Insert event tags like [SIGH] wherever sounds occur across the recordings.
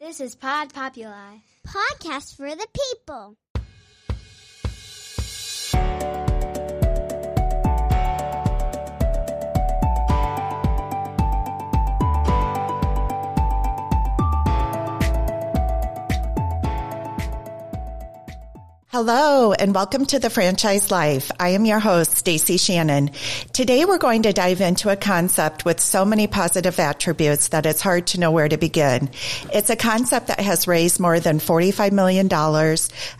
This is Pod Populi. Podcast for the people. Hello and welcome to the Franchise Life. I am your host, Stacy Shannon. Today we're going to dive into a concept with so many positive attributes that it's hard to know where to begin. It's a concept that has raised more than $45 million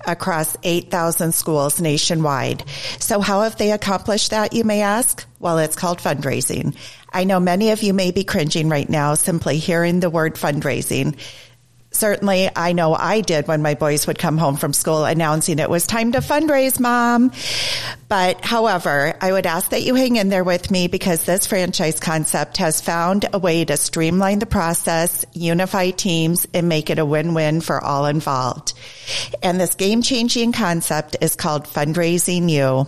across 8,000 schools nationwide. So how have they accomplished that, you may ask? Well, it's called fundraising. I know many of you may be cringing right now simply hearing the word fundraising certainly I know I did when my boys would come home from school announcing it was time to fundraise, mom. But however, I would ask that you hang in there with me because this franchise concept has found a way to streamline the process, unify teams, and make it a win-win for all involved. And this game changing concept is called Fundraising U.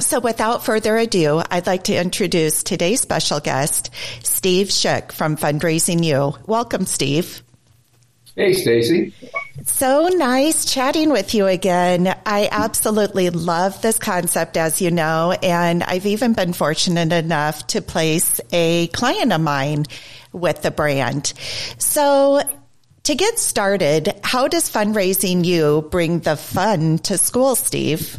So without further ado, I'd like to introduce today's special guest, Steve Schick from Fundraising U. Welcome, Steve. Hey, Stacy. So nice chatting with you again. I absolutely love this concept, as you know, and I've even been fortunate enough to place a client of mine with the brand. So to get started, how does Fundraising U bring the fun to school, Steve?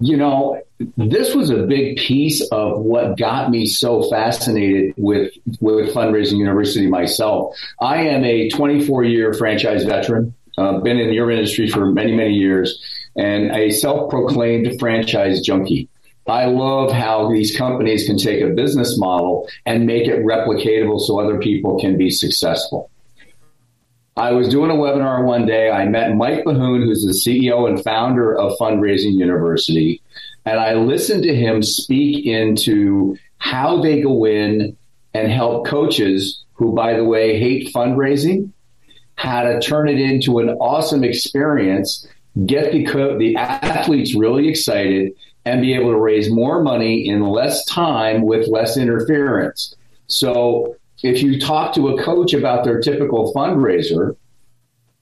You know, this was a big piece of what got me so fascinated with with fundraising university myself. I am a 24 year franchise veteran. Uh, been in your industry for many many years, and a self proclaimed franchise junkie. I love how these companies can take a business model and make it replicatable so other people can be successful. I was doing a webinar one day. I met Mike Bahun, who's the CEO and founder of Fundraising University. And I listened to him speak into how they go in and help coaches who, by the way, hate fundraising, how to turn it into an awesome experience, get the, co- the athletes really excited, and be able to raise more money in less time with less interference. So if you talk to a coach about their typical fundraiser,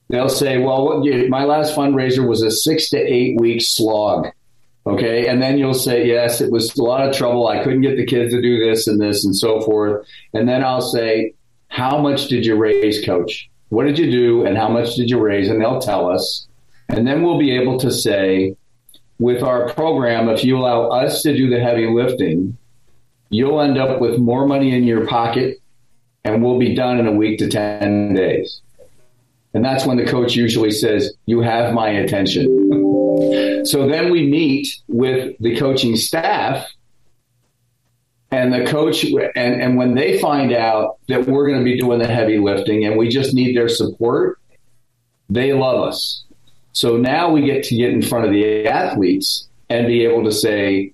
they'll say, well, my last fundraiser was a six to eight week slog. Okay. And then you'll say, yes, it was a lot of trouble. I couldn't get the kids to do this and this and so forth. And then I'll say, how much did you raise, coach? What did you do and how much did you raise? And they'll tell us. And then we'll be able to say, with our program, if you allow us to do the heavy lifting, you'll end up with more money in your pocket and we'll be done in a week to 10 days. And that's when the coach usually says, You have my attention. [LAUGHS] so then we meet with the coaching staff and the coach and, and when they find out that we're going to be doing the heavy lifting and we just need their support, they love us. So now we get to get in front of the athletes and be able to say,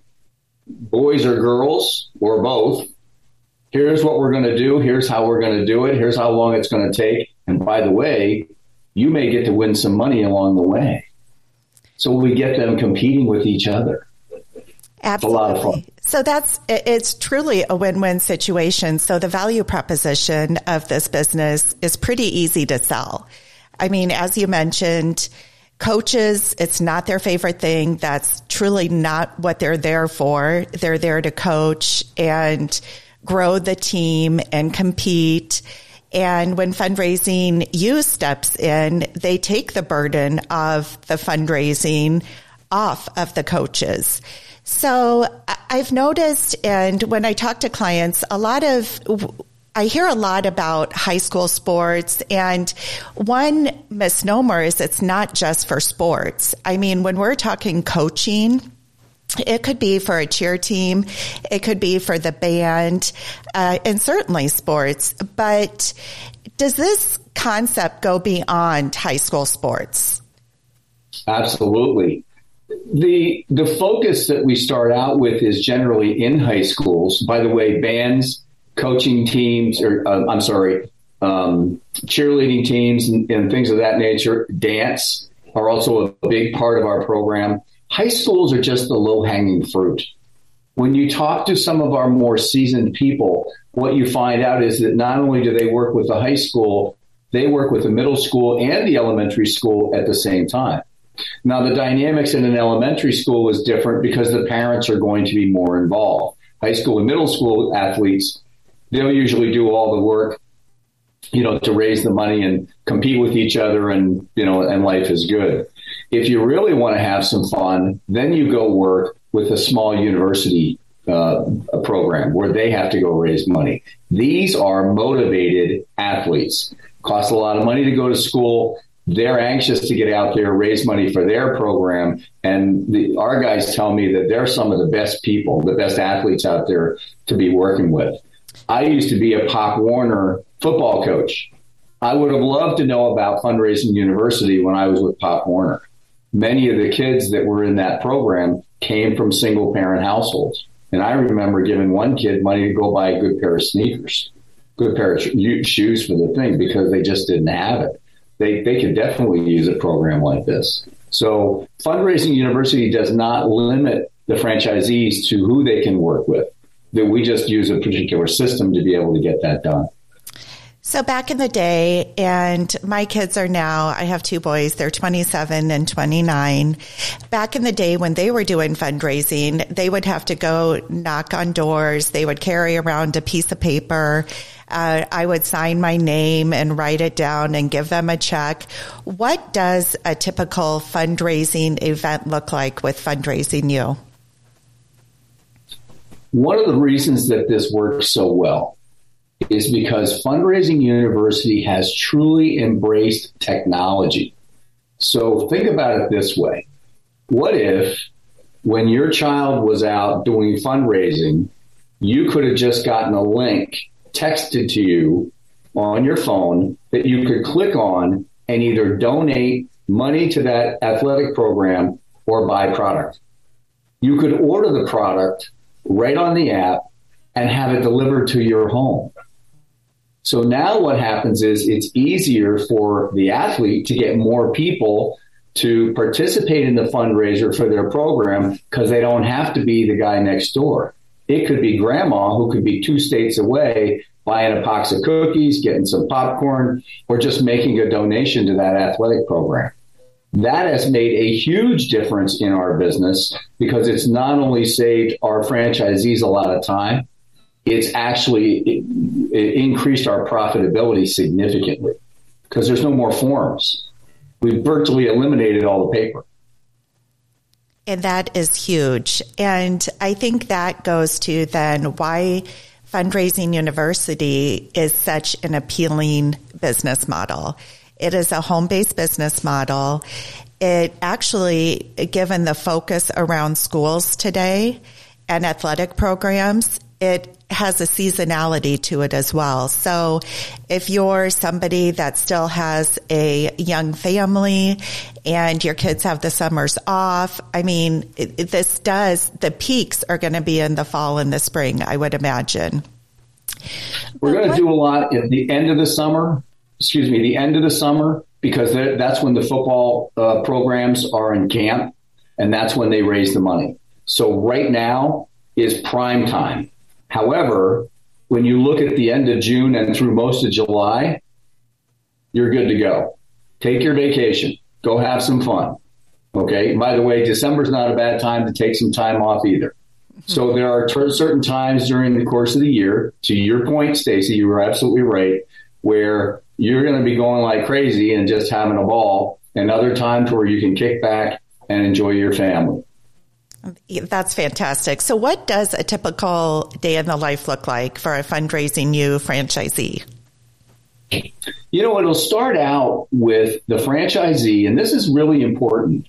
boys or girls or both, here's what we're going to do. Here's how we're going to do it. Here's how long it's going to take. And by the way, you may get to win some money along the way. So we get them competing with each other. Absolutely. So that's, it's truly a win-win situation. So the value proposition of this business is pretty easy to sell. I mean, as you mentioned, coaches, it's not their favorite thing. That's truly not what they're there for. They're there to coach and grow the team and compete. And when Fundraising U steps in, they take the burden of the fundraising off of the coaches. So I've noticed, and when I talk to clients, a lot of I hear a lot about high school sports and one misnomer is it's not just for sports. I mean, when we're talking coaching, it could be for a cheer team. It could be for the band, uh, and certainly sports. But does this concept go beyond high school sports? Absolutely. The the focus that we start out with is generally in high schools. By the way, bands, coaching teams, or uh, I'm sorry, um, cheerleading teams, and, and things of that nature. Dance are also a big part of our program high schools are just the low hanging fruit. When you talk to some of our more seasoned people, what you find out is that not only do they work with the high school, they work with the middle school and the elementary school at the same time. Now, the dynamics in an elementary school is different because the parents are going to be more involved. High school and middle school athletes, they'll usually do all the work, you know, to raise the money and compete with each other and, you know, and life is good. If you really want to have some fun, then you go work with a small university uh, program where they have to go raise money. These are motivated athletes. Cost a lot of money to go to school they're anxious to get out there, raise money for their program. And the, our guys tell me that they're some of the best people, the best athletes out there to be working with. I used to be a Pop Warner football coach. I would have loved to know about fundraising university when I was with Pop Warner. Many of the kids that were in that program came from single parent households. And I remember giving one kid money to go buy a good pair of sneakers, good pair of shoes for the thing because they just didn't have it they, they could definitely use a program like this. So fundraising university does not limit the franchisees to who they can work with. That we just use a particular system to be able to get that done. So back in the day, and my kids are now, I have two boys, they're 27 and 29. Back in the day when they were doing fundraising, they would have to go knock on doors. They would carry around a piece of paper uh, I would sign my name and write it down and give them a check. What does a typical fundraising event look like with Fundraising U? One of the reasons that this works so well is because Fundraising University has truly embraced technology. So think about it this way. What if when your child was out doing fundraising, you could have just gotten a link texted to you on your phone that you could click on and either donate money to that athletic program or buy product. You could order the product right on the app and have it delivered to your home. So now what happens is it's easier for the athlete to get more people to participate in the fundraiser for their program because they don't have to be the guy next door. It could be grandma who could be two states away buying a box of cookies, getting some popcorn, or just making a donation to that athletic program. That has made a huge difference in our business because it's not only saved our franchisees a lot of time, it's actually it, it increased our profitability significantly because there's no more forms. We've virtually eliminated all the paper. And that is huge. And I think that goes to then why Fundraising University is such an appealing business model. It is a home-based business model. It actually, given the focus around schools today and athletic programs, it has a seasonality to it as well. So if you're somebody that still has a young family and your kids have the summers off, I mean, it, it, this does, the peaks are going to be in the fall and the spring, I would imagine. We're going to do a lot at the end of the summer, excuse me, the end of the summer, because that's when the football uh, programs are in camp and that's when they raise the money. So right now is prime time However, when you look at the end of June and through most of July, you're good to go. Take your vacation. Go have some fun. Okay. By the way, December's not a bad time to take some time off either. Hmm. So there are ter- certain times during the course of the year, to your point, Stacy, you were absolutely right, where you're going to be going like crazy and just having a ball, and other times where you can kick back and enjoy your family. That's fantastic. So what does a typical day in the life look like for a fundraising new franchisee? You know, it'll start out with the franchisee, and this is really important.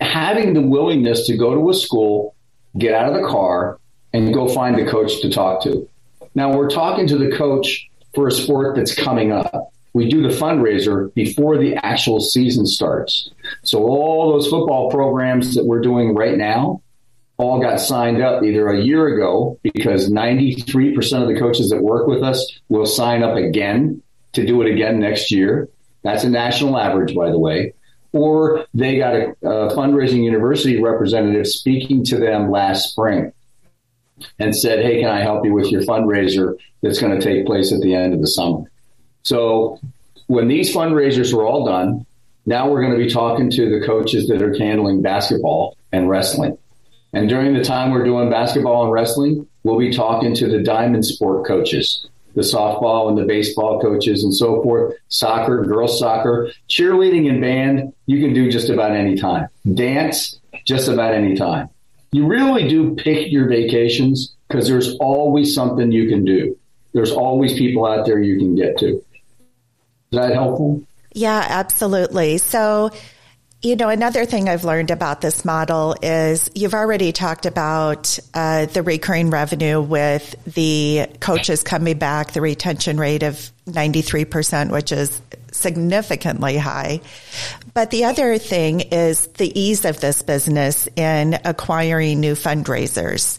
Having the willingness to go to a school, get out of the car, and go find the coach to talk to. Now, we're talking to the coach for a sport that's coming up we do the fundraiser before the actual season starts. So all those football programs that we're doing right now all got signed up either a year ago because 93% of the coaches that work with us will sign up again to do it again next year. That's a national average, by the way. Or they got a, a fundraising university representative speaking to them last spring and said, Hey, can I help you with your fundraiser that's going to take place at the end of the summer? So when these fundraisers were all done, now we're going to be talking to the coaches that are handling basketball and wrestling. And during the time we're doing basketball and wrestling, we'll be talking to the diamond sport coaches, the softball and the baseball coaches and so forth, soccer, girls soccer, cheerleading and band, you can do just about any time. Dance, just about any time. You really do pick your vacations because there's always something you can do. There's always people out there you can get to. Is that helpful? Yeah, absolutely. So, you know, another thing I've learned about this model is you've already talked about uh, the recurring revenue with the coaches coming back, the retention rate of 93%, which is significantly high. But the other thing is the ease of this business in acquiring new fundraisers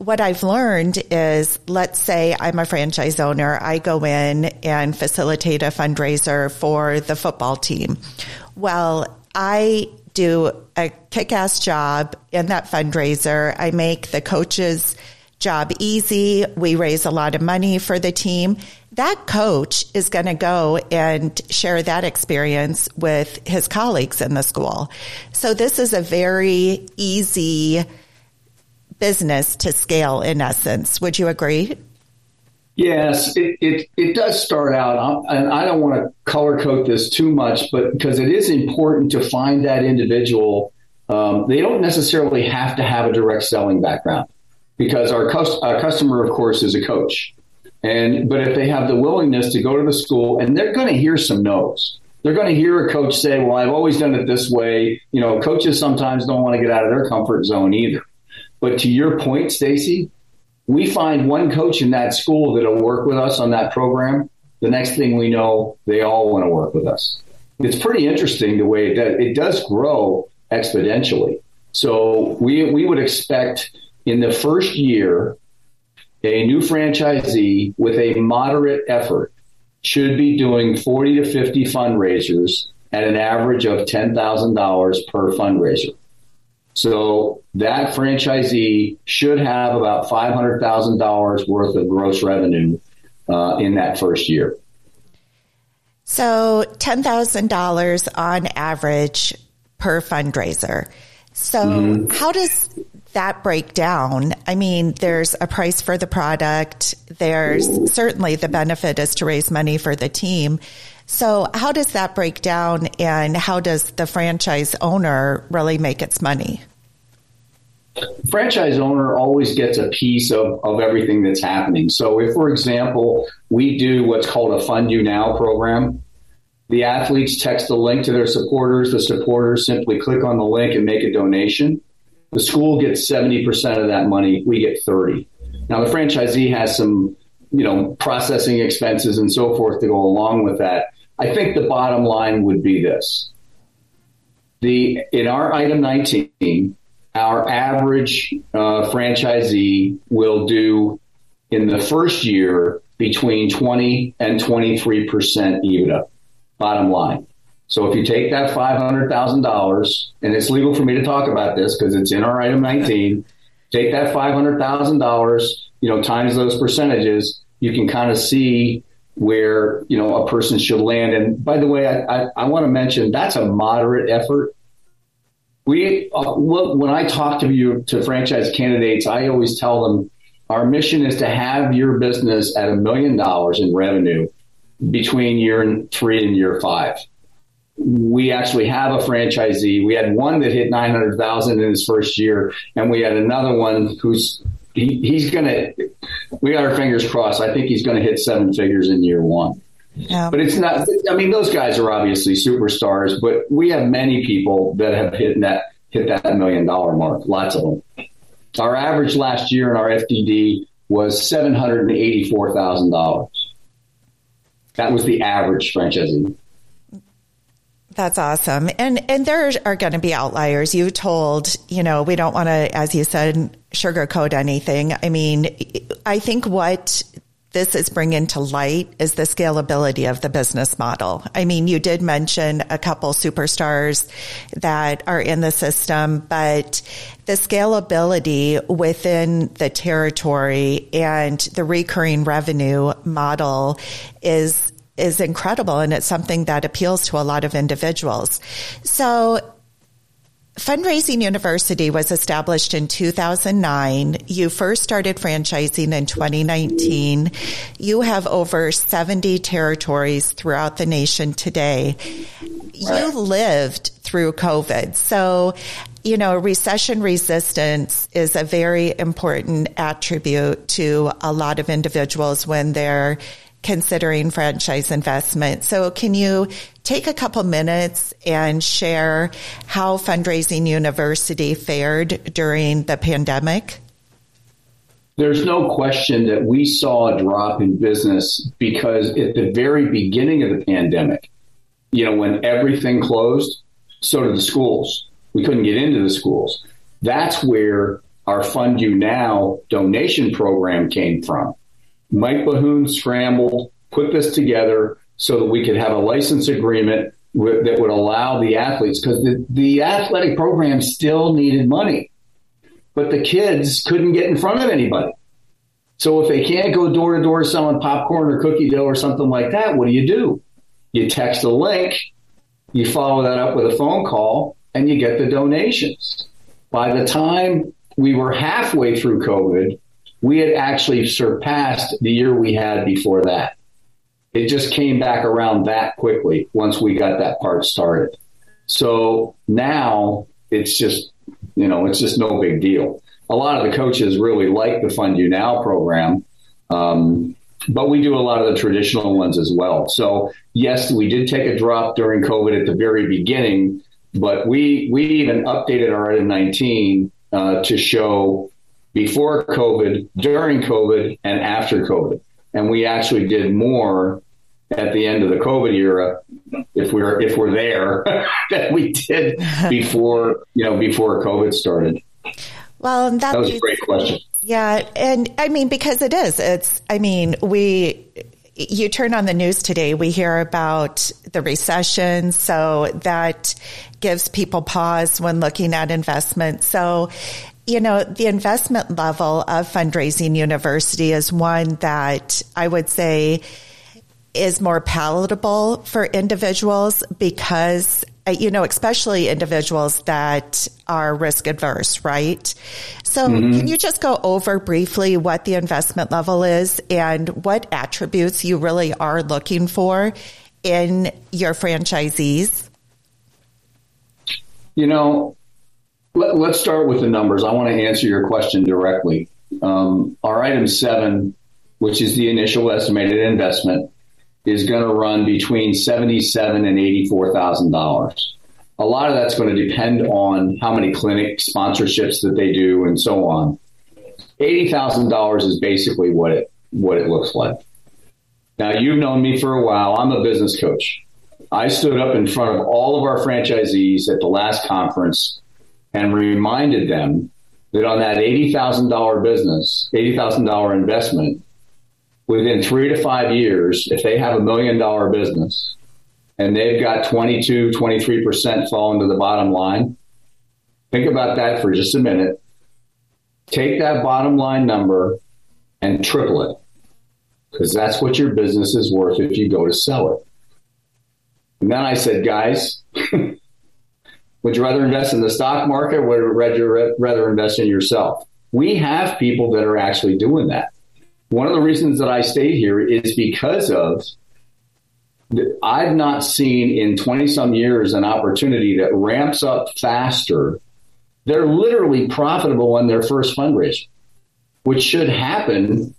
what I've learned is, let's say I'm a franchise owner. I go in and facilitate a fundraiser for the football team. Well, I do a kick-ass job in that fundraiser. I make the coaches job easy. We raise a lot of money for the team. That coach is going to go and share that experience with his colleagues in the school. So this is a very easy business to scale in essence. Would you agree? Yes, it, it, it does start out, and I don't want to color code this too much, but because it is important to find that individual. Um, they don't necessarily have to have a direct selling background because our, our customer, of course, is a coach. And but if they have the willingness to go to the school, and they're going to hear some no's. They're going to hear a coach say, "Well, I've always done it this way." You know, coaches sometimes don't want to get out of their comfort zone either. But to your point, Stacy, we find one coach in that school that'll work with us on that program. The next thing we know, they all want to work with us. It's pretty interesting the way it does, it does grow exponentially. So we, we would expect in the first year, a new franchisee with a moderate effort should be doing 40 to 50 fundraisers at an average of $10,000 per fundraiser. So that franchisee should have about $500,000 worth of gross revenue uh, in that first year. So $10,000 on average per fundraiser. So mm-hmm. how does that break down? I mean, there's a price for the product. There's certainly the benefit is to raise money for the team. So how does that break down and how does the franchise owner really make its money? Franchise owner always gets a piece of, of everything that's happening. So if, for example, we do what's called a Fund You Now program, the athletes text a link to their supporters. The supporters simply click on the link and make a donation. The school gets 70% of that money. We get 30. Now the franchisee has some, you know, processing expenses and so forth to go along with that. I think the bottom line would be this. The, in our item 19, our average uh, franchisee will do in the first year between 20 and 23% EBITDA, bottom line. So if you take that $500,000, and it's legal for me to talk about this because it's in our item 19, take that $500,000, you know, times those percentages, you can kind of see where, you know, a person should land. And by the way, I, I, I want to mention that's a moderate effort we uh, when I talk to you to franchise candidates, I always tell them our mission is to have your business at a million dollars in revenue between year three and year five. We actually have a franchisee. We had one that hit 900,000 in his first year and we had another one who's he, he's going to, we got our fingers crossed. I think he's going to hit seven figures in year one. Yeah. But it's not, I mean, those guys are obviously superstars, but we have many people that have hit that, hit that million dollar mark. Lots of them. Our average last year in our FDD was $784,000. That was the average franchisee. That's awesome. And and there are going to be outliers. You told, you know, we don't want to as you said sugarcoat anything. I mean, I think what this is bringing to light is the scalability of the business model. I mean, you did mention a couple superstars that are in the system, but the scalability within the territory and the recurring revenue model is is incredible and it's something that appeals to a lot of individuals. So Fundraising University was established in 2009. You first started franchising in 2019. You have over 70 territories throughout the nation today. You lived through COVID. So, you know, recession resistance is a very important attribute to a lot of individuals when they're considering franchise investment. So can you take a couple minutes and share how Fundraising University fared during the pandemic? There's no question that we saw a drop in business because at the very beginning of the pandemic, you know, when everything closed, so did the schools. We couldn't get into the schools. That's where our Fund You Now donation program came from. Mike Bahun scrambled, put this together so that we could have a license agreement w- that would allow the athletes, because the, the athletic program still needed money, but the kids couldn't get in front of anybody. So if they can't go door to door selling popcorn or cookie dough or something like that, what do you do? You text a link, you follow that up with a phone call, and you get the donations. By the time we were halfway through COVID, we had actually surpassed the year we had before that. It just came back around that quickly once we got that part started. So now it's just, you know, it's just no big deal. A lot of the coaches really like the Fund You Now program. Um, but we do a lot of the traditional ones as well. So yes, we did take a drop during COVID at the very beginning, but we we even updated our item 19 uh, to show before COVID, during COVID, and after COVID. And we actually did more at the end of the COVID era, if we're if we're there, [LAUGHS] than we did [LAUGHS] before you know before COVID started. Well, that, that was a great question. Yeah, and I mean because it is. It's. I mean we. You turn on the news today, we hear about the recession, so that gives people pause when looking at investment. So you know, the investment level of fundraising university is one that I would say is more palatable for individuals because uh, you know, especially individuals that are risk adverse, right? So mm-hmm. can you just go over briefly what the investment level is and what attributes you really are looking for in your franchisees? You know, let, us start with the numbers. I want to answer your question directly. Um, our item seven, which is the initial estimated investment, is going to run between seventy-seven and eighty-four thousand dollars. A lot of that's going to depend on how many clinic sponsorships that they do and so on. Eighty thousand dollars is basically what it what it looks like. Now you've known me for a while. I'm a business coach. I stood up in front of all of our franchisees at the last conference and reminded them that on that $80,000 business, $80,000 investment, within three to five years, if they have a million dollar business and they've got 22, 23% falling to the bottom line, think about that for just a minute. Take that bottom line number and triple it because that's what your business is worth if you go to sell it. And then I said, guys, [LAUGHS] Would you rather invest in the stock market or would you rather invest in yourself? We have people that are actually doing that. One of the reasons that I stay here is because of I've not seen in 20 some years an opportunity that ramps up faster. They're literally profitable on their first fundraiser, which should happen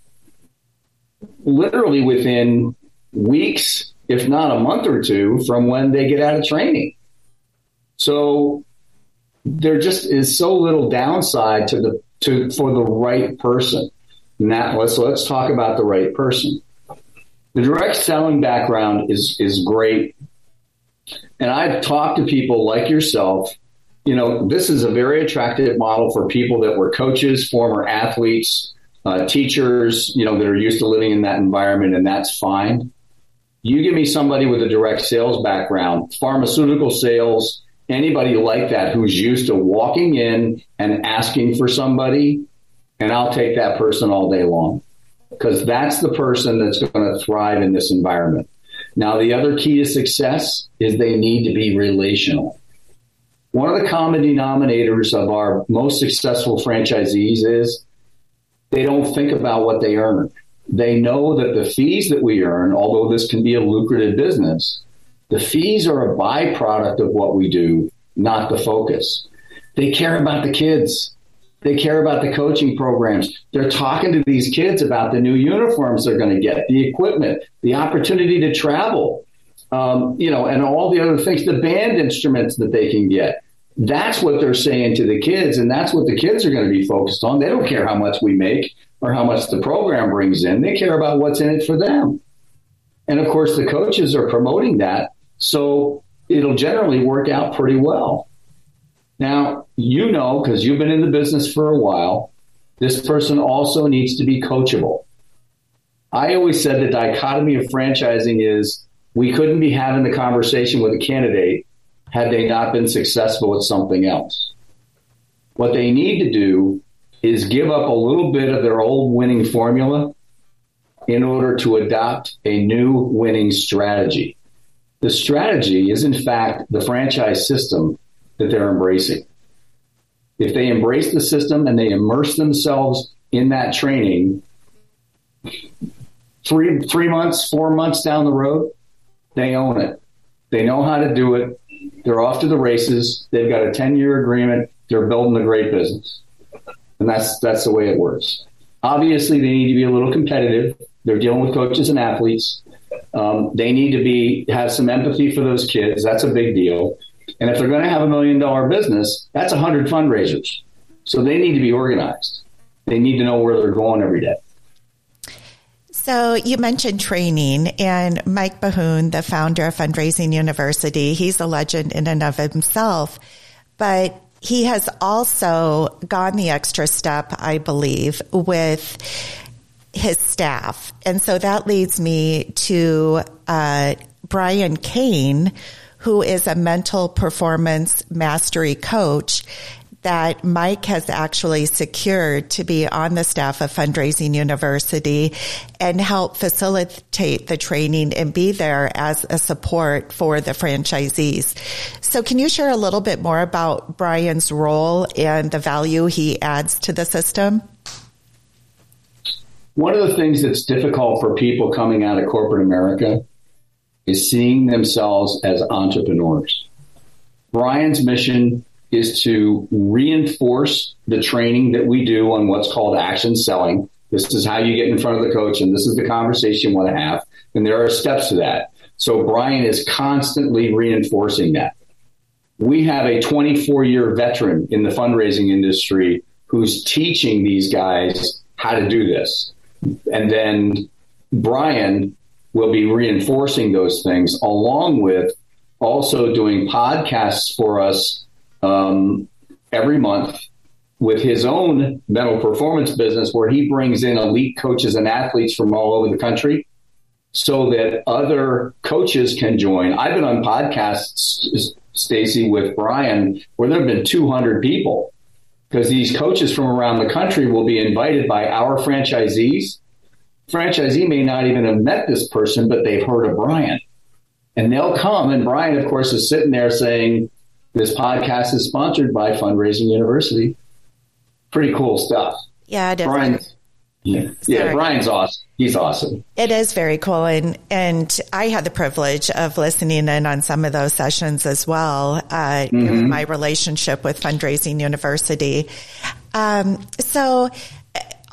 literally within weeks, if not a month or two from when they get out of training. So there just is so little downside to the to for the right person. Now let's let's talk about the right person. The direct selling background is is great. And I've talked to people like yourself. You know, this is a very attractive model for people that were coaches, former athletes, uh, teachers, you know, that are used to living in that environment, and that's fine. You give me somebody with a direct sales background, pharmaceutical sales, anybody like that who's used to walking in and asking for somebody, and I'll take that person all day long because that's the person that's going to thrive in this environment. Now, the other key to success is they need to be relational. One of the common denominators of our most successful franchisees is they don't think about what they earn. They know that the fees that we earn, although this can be a lucrative business, the fees are a byproduct of what we do, not the focus. They care about the kids. They care about the coaching programs. They're talking to these kids about the new uniforms they're going to get, the equipment, the opportunity to travel, um, you know, and all the other things, the band instruments that they can get. That's what they're saying to the kids, and that's what the kids are going to be focused on. They don't care how much we make or how much the program brings in. They care about what's in it for them. And of course, the coaches are promoting that. So it'll generally work out pretty well. Now, you know, because you've been in the business for a while, this person also needs to be coachable. I always said the dichotomy of franchising is we couldn't be having the conversation with a candidate had they not been successful at something else. What they need to do is give up a little bit of their old winning formula in order to adopt a new winning strategy. The strategy is, in fact, the franchise system that they're embracing. If they embrace the system and they immerse themselves in that training, three, three months, four months down the road, they own it. They know how to do it. They're off to the races. They've got a 10 year agreement. They're building a great business. And that's, that's the way it works. Obviously, they need to be a little competitive. They're dealing with coaches and athletes. Um, they need to be, have some empathy for those kids. That's a big deal. And if they're going to have a million dollar business, that's a hundred fundraisers. So they need to be organized. They need to know where they're going every day. So you mentioned training and Mike Bahun, the founder of Fundraising University, he's a legend in and of himself, but he has also gone the extra step, I believe, with his staff. And so that leads me to uh, Brian Cain, who is a mental performance mastery coach that Mike has actually secured to be on the staff of Fundraising University and help facilitate the training and be there as a support for the franchisees. So can you share a little bit more about Brian's role and the value he adds to the system? One of the things that's difficult for people coming out of corporate America is seeing themselves as entrepreneurs. Brian's mission is to reinforce the training that we do on what's called action selling. This is how you get in front of the coach, and this is the conversation you want to have. And there are steps to that. So Brian is constantly reinforcing that. We have a 24 year veteran in the fundraising industry who's teaching these guys how to do this. And then Brian will be reinforcing those things along with also doing podcasts for us um, every month with his own mental performance business where he brings in elite coaches and athletes from all over the country so that other coaches can join. I've been on podcasts, Stacy, with Brian, where there have been 200 people because these coaches from around the country will be invited by our franchisees. Franchisee may not even have met this person, but they've heard of Brian. And they'll come, and Brian, of course, is sitting there saying, this podcast is sponsored by Fundraising University. Pretty cool stuff. Yeah, it is. Brian, yeah, yeah, Brian's awesome. He's awesome. It is very cool, and and I had the privilege of listening in on some of those sessions as well. Uh, mm-hmm. My relationship with Fundraising University. Um, so,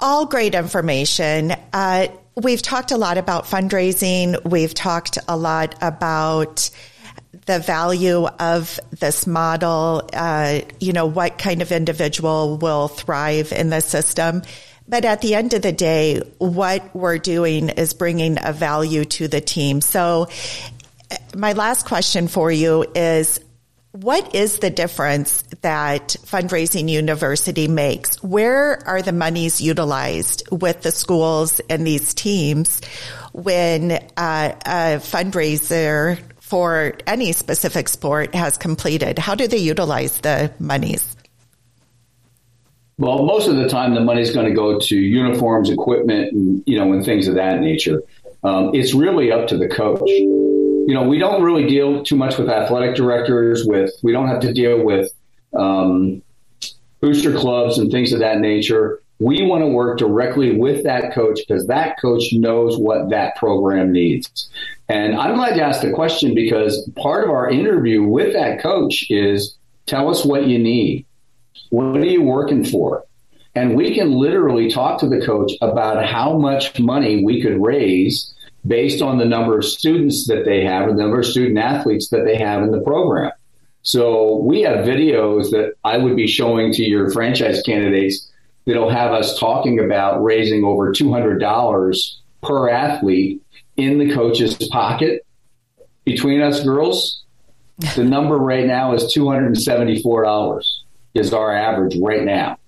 all great information. Uh, we've talked a lot about fundraising. We've talked a lot about the value of this model, uh, you know, what kind of individual will thrive in the system. But at the end of the day, what we're doing is bringing a value to the team. So my last question for you is, what is the difference that Fundraising University makes? Where are the monies utilized with the schools and these teams when uh, a fundraiser for any specific sport has completed? How do they utilize the monies? Well, most of the time, the money is going to go to uniforms, equipment, and you know, and things of that nature. Um, it's really up to the coach. you know, we don't really deal too much with athletic directors. With we don't have to deal with um, booster clubs and things of that nature. We want to work directly with that coach because that coach knows what that program needs. And I'm glad you asked the question because part of our interview with that coach is tell us what you need. What are you working for? And we can literally talk to the coach about how much money we could raise based on the number of students that they have and the number of student athletes that they have in the program. So we have videos that I would be showing to your franchise candidates that'll have us talking about raising over $200 per athlete in the coach's pocket. Between us girls, the number right now is $274 is our average right now.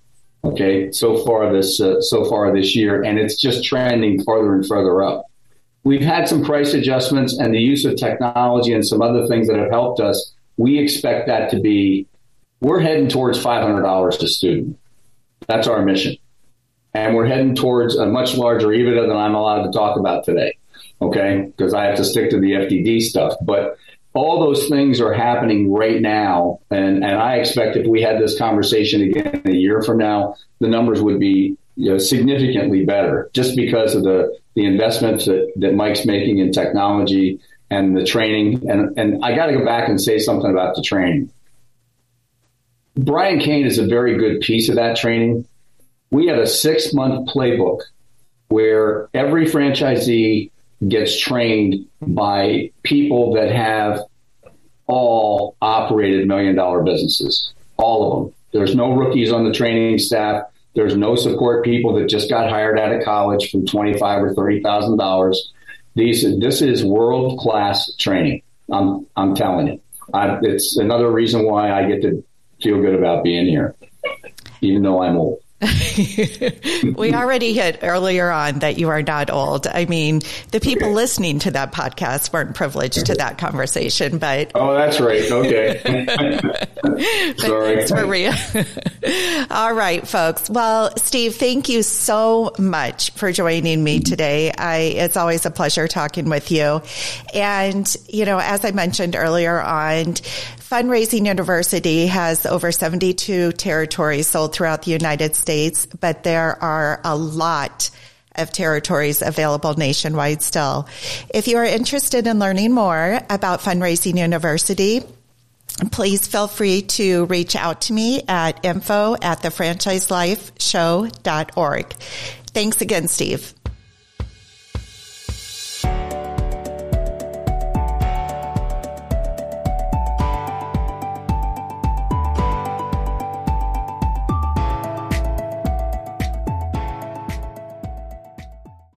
Okay. So far this, uh, so far this year, and it's just trending further and further up. We've had some price adjustments and the use of technology and some other things that have helped us. We expect that to be, we're heading towards $500 a student. That's our mission. And we're heading towards a much larger EBITDA than I'm allowed to talk about today. Okay. Because I have to stick to the FDD stuff. But all those things are happening right now. And, and I expect if we had this conversation again a year from now, the numbers would be you know, significantly better just because of the, the investments that, that Mike's making in technology and the training. And, and I got to go back and say something about the training. Brian Cain is a very good piece of that training. We have a six month playbook where every franchisee gets trained by people that have all operated million dollar businesses, all of them. There's no rookies on the training staff. There's no support people that just got hired out of college from twenty five or thirty thousand dollars. These this is world class training. I'm I'm telling you. I, it's another reason why I get to feel good about being here, even though I'm old. [LAUGHS] we already hit earlier on that you are not old. I mean, the people listening to that podcast weren't privileged to that conversation, but. Oh, that's right. Okay. [LAUGHS] [LAUGHS] Sorry. For real. All right, folks. Well, Steve, thank you so much for joining me today. I, it's always a pleasure talking with you. And, you know, as I mentioned earlier on, Fundraising University has over 72 territories sold throughout the United States, but there are a lot of territories available nationwide still. If you are interested in learning more about Fundraising University, please feel free to reach out to me at info at thefranchiselifeshow.org. Thanks again, Steve.